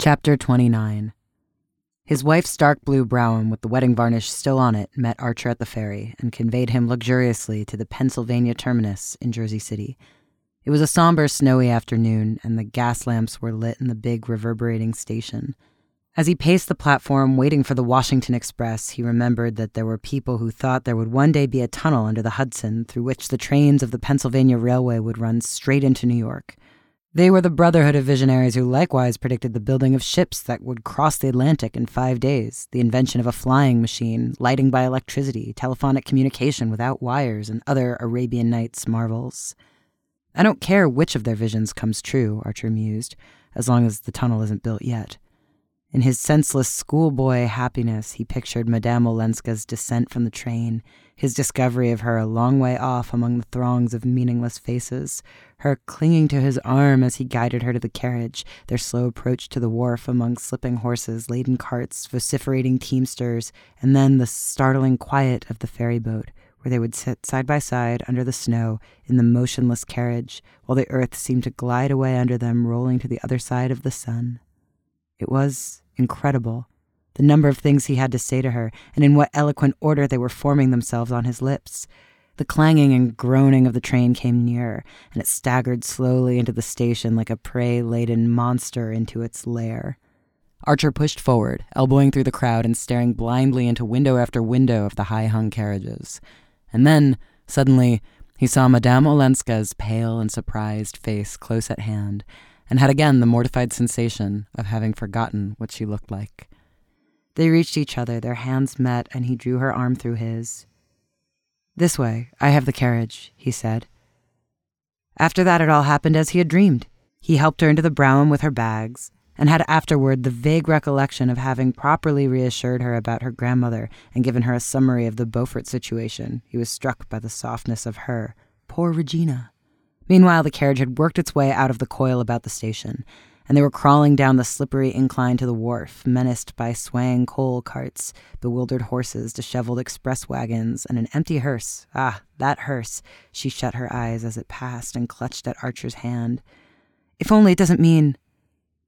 Chapter 29 His wife's dark blue brougham with the wedding varnish still on it met Archer at the ferry and conveyed him luxuriously to the Pennsylvania terminus in Jersey City. It was a somber, snowy afternoon, and the gas lamps were lit in the big, reverberating station. As he paced the platform waiting for the Washington Express, he remembered that there were people who thought there would one day be a tunnel under the Hudson through which the trains of the Pennsylvania Railway would run straight into New York. They were the brotherhood of visionaries who likewise predicted the building of ships that would cross the Atlantic in five days, the invention of a flying machine, lighting by electricity, telephonic communication without wires, and other Arabian Nights marvels. I don't care which of their visions comes true, Archer mused, as long as the tunnel isn't built yet. In his senseless schoolboy happiness, he pictured Madame Olenska's descent from the train, his discovery of her a long way off among the throngs of meaningless faces, her clinging to his arm as he guided her to the carriage, their slow approach to the wharf among slipping horses, laden carts, vociferating teamsters, and then the startling quiet of the ferry boat, where they would sit side by side under the snow in the motionless carriage, while the earth seemed to glide away under them, rolling to the other side of the sun. It was incredible, the number of things he had to say to her, and in what eloquent order they were forming themselves on his lips. The clanging and groaning of the train came nearer, and it staggered slowly into the station like a prey laden monster into its lair. Archer pushed forward, elbowing through the crowd and staring blindly into window after window of the high hung carriages. And then, suddenly, he saw Madame Olenska's pale and surprised face close at hand, and had again the mortified sensation of having forgotten what she looked like. They reached each other, their hands met, and he drew her arm through his. This way, I have the carriage, he said. After that, it all happened as he had dreamed. He helped her into the brougham with her bags, and had afterward the vague recollection of having properly reassured her about her grandmother and given her a summary of the Beaufort situation. He was struck by the softness of her. Poor Regina. Meanwhile, the carriage had worked its way out of the coil about the station, and they were crawling down the slippery incline to the wharf, menaced by swaying coal carts, bewildered horses, disheveled express wagons, and an empty hearse. Ah, that hearse! She shut her eyes as it passed and clutched at Archer's hand. If only it doesn't mean.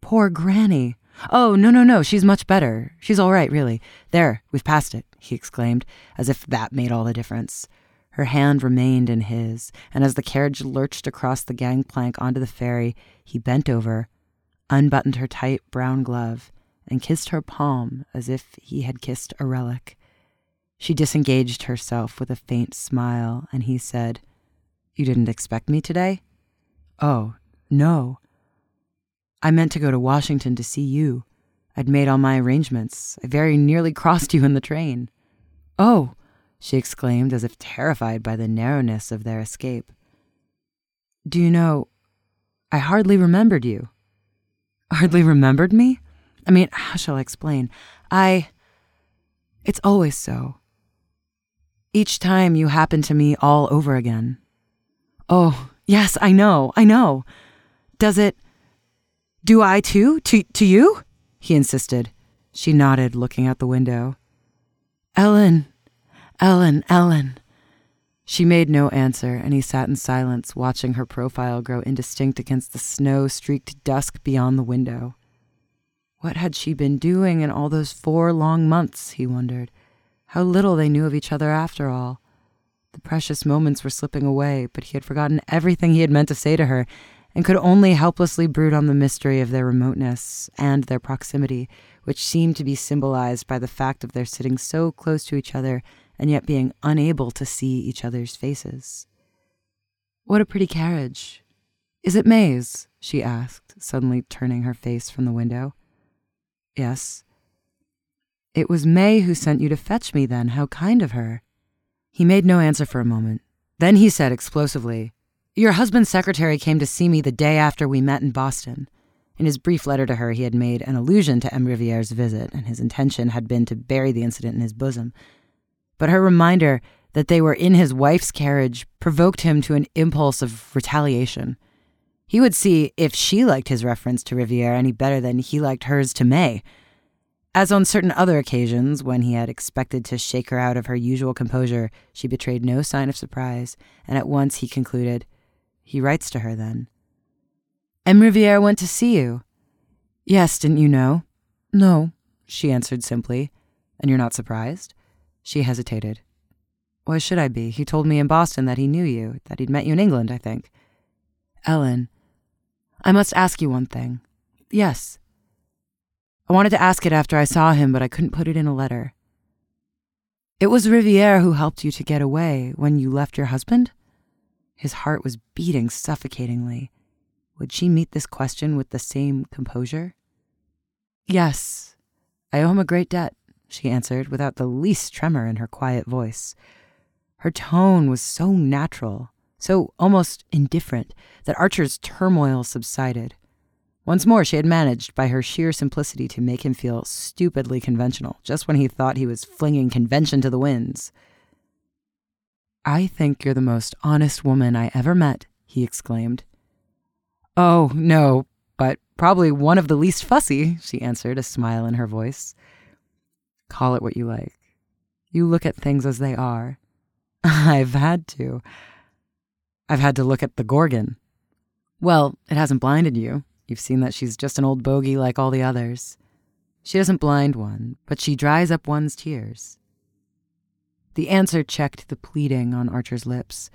Poor Granny! Oh, no, no, no, she's much better. She's all right, really. There, we've passed it, he exclaimed, as if that made all the difference. Her hand remained in his, and as the carriage lurched across the gangplank onto the ferry, he bent over, unbuttoned her tight brown glove, and kissed her palm as if he had kissed a relic. She disengaged herself with a faint smile, and he said, You didn't expect me today? Oh, no. I meant to go to Washington to see you. I'd made all my arrangements. I very nearly crossed you in the train. Oh, she exclaimed, as if terrified by the narrowness of their escape. Do you know, I hardly remembered you. Hardly remembered me? I mean, how shall I explain? I. It's always so. Each time you happen to me all over again. Oh, yes, I know, I know. Does it. Do I too? To, to you? He insisted. She nodded, looking out the window. Ellen, Ellen, Ellen. She made no answer, and he sat in silence, watching her profile grow indistinct against the snow streaked dusk beyond the window. What had she been doing in all those four long months, he wondered. How little they knew of each other after all. The precious moments were slipping away, but he had forgotten everything he had meant to say to her, and could only helplessly brood on the mystery of their remoteness and their proximity, which seemed to be symbolized by the fact of their sitting so close to each other and yet being unable to see each other's faces. What a pretty carriage. Is it May's? she asked, suddenly turning her face from the window. Yes. It was May who sent you to fetch me, then. How kind of her. He made no answer for a moment. Then he said explosively, Your husband's secretary came to see me the day after we met in Boston. In his brief letter to her, he had made an allusion to M. Riviere's visit, and his intention had been to bury the incident in his bosom but her reminder that they were in his wife's carriage provoked him to an impulse of retaliation. He would see if she liked his reference to Riviere any better than he liked hers to May. As on certain other occasions, when he had expected to shake her out of her usual composure, she betrayed no sign of surprise, and at once he concluded, He writes to her then. M. Riviere went to see you. Yes, didn't you know? No, she answered simply. And you're not surprised? She hesitated. Why should I be? He told me in Boston that he knew you, that he'd met you in England, I think. Ellen, I must ask you one thing. Yes. I wanted to ask it after I saw him, but I couldn't put it in a letter. It was Riviere who helped you to get away when you left your husband? His heart was beating suffocatingly. Would she meet this question with the same composure? Yes, I owe him a great debt, she answered without the least tremor in her quiet voice. Her tone was so natural, so almost indifferent, that Archer's turmoil subsided. Once more, she had managed, by her sheer simplicity, to make him feel stupidly conventional, just when he thought he was flinging convention to the winds. I think you're the most honest woman I ever met, he exclaimed. Oh, no, but probably one of the least fussy, she answered, a smile in her voice. Call it what you like. You look at things as they are. I've had to. I've had to look at the Gorgon. Well, it hasn't blinded you. You've seen that she's just an old bogey like all the others. She doesn't blind one, but she dries up one's tears. The answer checked the pleading on Archer's lips.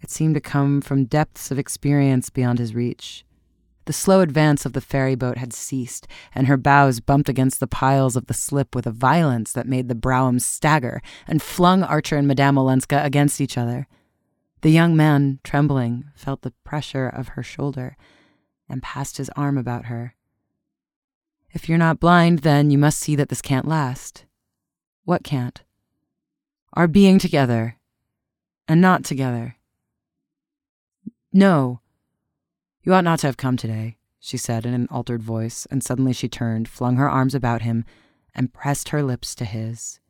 It seemed to come from depths of experience beyond his reach. The slow advance of the ferry boat had ceased, and her bows bumped against the piles of the slip with a violence that made the broughams stagger and flung Archer and Madame Olenska against each other. The young man, trembling, felt the pressure of her shoulder and passed his arm about her. If you're not blind, then you must see that this can't last. What can't? Our being together and not together. No, you ought not to have come today, she said in an altered voice, and suddenly she turned, flung her arms about him, and pressed her lips to his.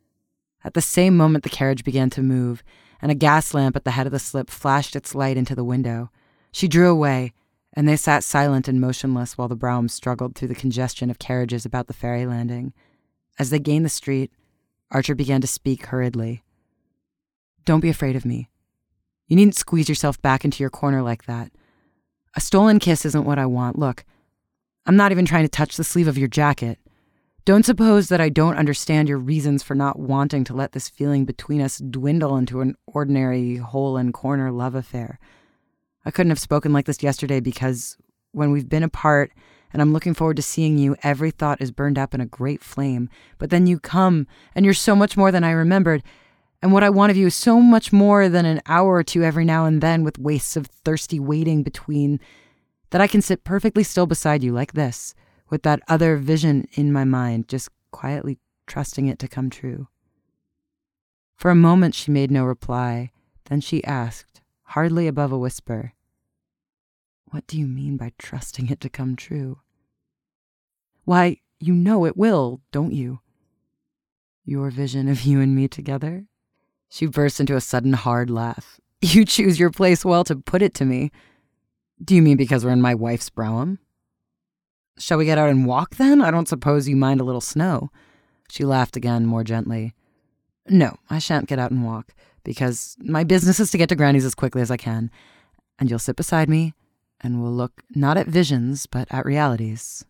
At the same moment, the carriage began to move, and a gas lamp at the head of the slip flashed its light into the window. She drew away, and they sat silent and motionless while the brougham struggled through the congestion of carriages about the ferry landing. As they gained the street, Archer began to speak hurriedly. Don't be afraid of me. You needn't squeeze yourself back into your corner like that. A stolen kiss isn't what I want. Look, I'm not even trying to touch the sleeve of your jacket. Don't suppose that I don't understand your reasons for not wanting to let this feeling between us dwindle into an ordinary hole and corner love affair. I couldn't have spoken like this yesterday because when we've been apart and I'm looking forward to seeing you, every thought is burned up in a great flame. But then you come, and you're so much more than I remembered, and what I want of you is so much more than an hour or two every now and then with wastes of thirsty waiting between that I can sit perfectly still beside you like this, with that other vision in my mind, just quietly trusting it to come true. For a moment she made no reply, then she asked, hardly above a whisper, What do you mean by trusting it to come true? Why, you know it will, don't you? Your vision of you and me together? She burst into a sudden hard laugh. You choose your place well to put it to me. Do you mean because we're in my wife's brougham? Shall we get out and walk then? I don't suppose you mind a little snow. She laughed again, more gently. No, I shan't get out and walk, because my business is to get to Granny's as quickly as I can. And you'll sit beside me, and we'll look not at visions, but at realities.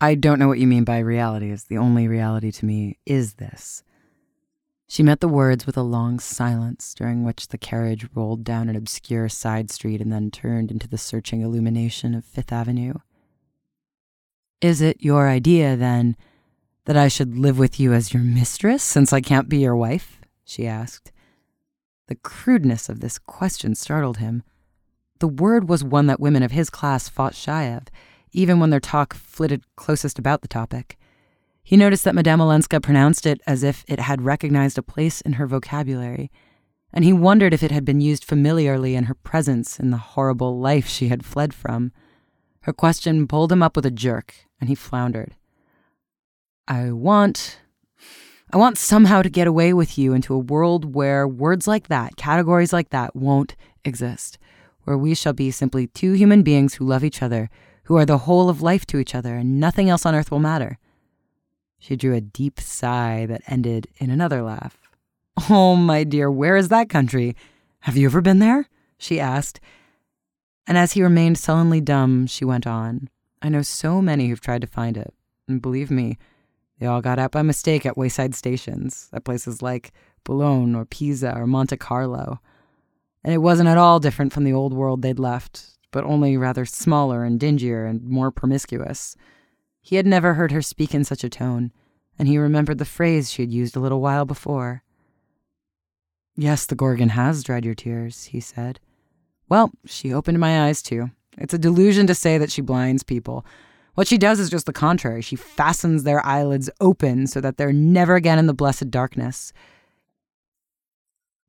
I don't know what you mean by realities. The only reality to me is this. She met the words with a long silence, during which the carriage rolled down an obscure side street and then turned into the searching illumination of Fifth Avenue. Is it your idea, then, that I should live with you as your mistress, since I can't be your wife? she asked. The crudeness of this question startled him. The word was one that women of his class fought shy of, even when their talk flitted closest about the topic. He noticed that Madame Olenska pronounced it as if it had recognized a place in her vocabulary, and he wondered if it had been used familiarly in her presence in the horrible life she had fled from. Her question pulled him up with a jerk, and he floundered. I want. I want somehow to get away with you into a world where words like that, categories like that, won't exist, where we shall be simply two human beings who love each other, who are the whole of life to each other, and nothing else on earth will matter. She drew a deep sigh that ended in another laugh. Oh, my dear, where is that country? Have you ever been there? she asked. And as he remained sullenly dumb, she went on. I know so many who've tried to find it, and believe me, they all got out by mistake at wayside stations, at places like Boulogne or Pisa or Monte Carlo. And it wasn't at all different from the old world they'd left, but only rather smaller and dingier and more promiscuous. He had never heard her speak in such a tone, and he remembered the phrase she had used a little while before. Yes, the Gorgon has dried your tears, he said. Well, she opened my eyes too. It's a delusion to say that she blinds people. What she does is just the contrary. She fastens their eyelids open so that they're never again in the blessed darkness.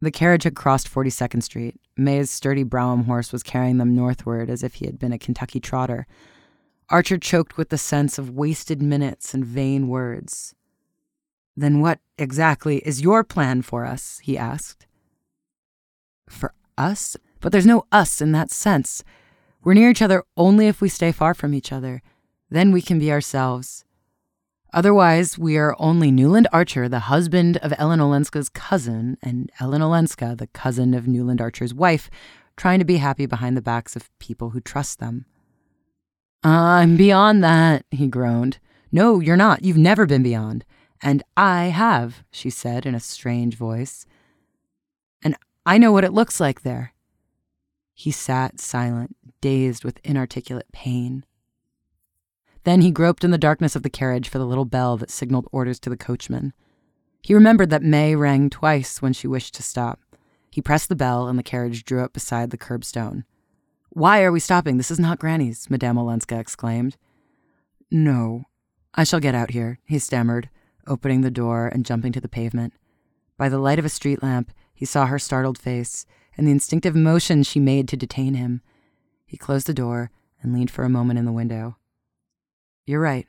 The carriage had crossed 42nd Street. May's sturdy Brougham horse was carrying them northward as if he had been a Kentucky trotter. Archer choked with the sense of wasted minutes and vain words. Then what exactly is your plan for us? he asked. For us? But there's no us in that sense. We're near each other only if we stay far from each other. Then we can be ourselves. Otherwise, we are only Newland Archer, the husband of Ellen Olenska's cousin, and Ellen Olenska, the cousin of Newland Archer's wife, trying to be happy behind the backs of people who trust them. I'm beyond that, he groaned. No, you're not. You've never been beyond. And I have, she said in a strange voice. And I know what it looks like there. He sat silent, dazed with inarticulate pain. Then he groped in the darkness of the carriage for the little bell that signaled orders to the coachman. He remembered that May rang twice when she wished to stop. He pressed the bell, and the carriage drew up beside the curbstone. Why are we stopping? This is not Granny's, Madame Olenska exclaimed. No, I shall get out here, he stammered, opening the door and jumping to the pavement. By the light of a street lamp, he saw her startled face and the instinctive motion she made to detain him. He closed the door and leaned for a moment in the window. You're right.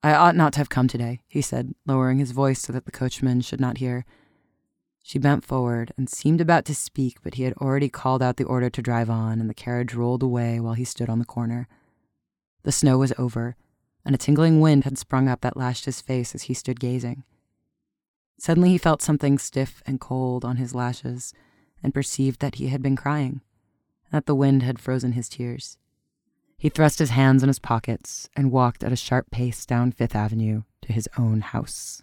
I ought not to have come today, he said, lowering his voice so that the coachman should not hear. She bent forward and seemed about to speak, but he had already called out the order to drive on, and the carriage rolled away while he stood on the corner. The snow was over, and a tingling wind had sprung up that lashed his face as he stood gazing. Suddenly he felt something stiff and cold on his lashes and perceived that he had been crying, and that the wind had frozen his tears. He thrust his hands in his pockets and walked at a sharp pace down Fifth Avenue to his own house.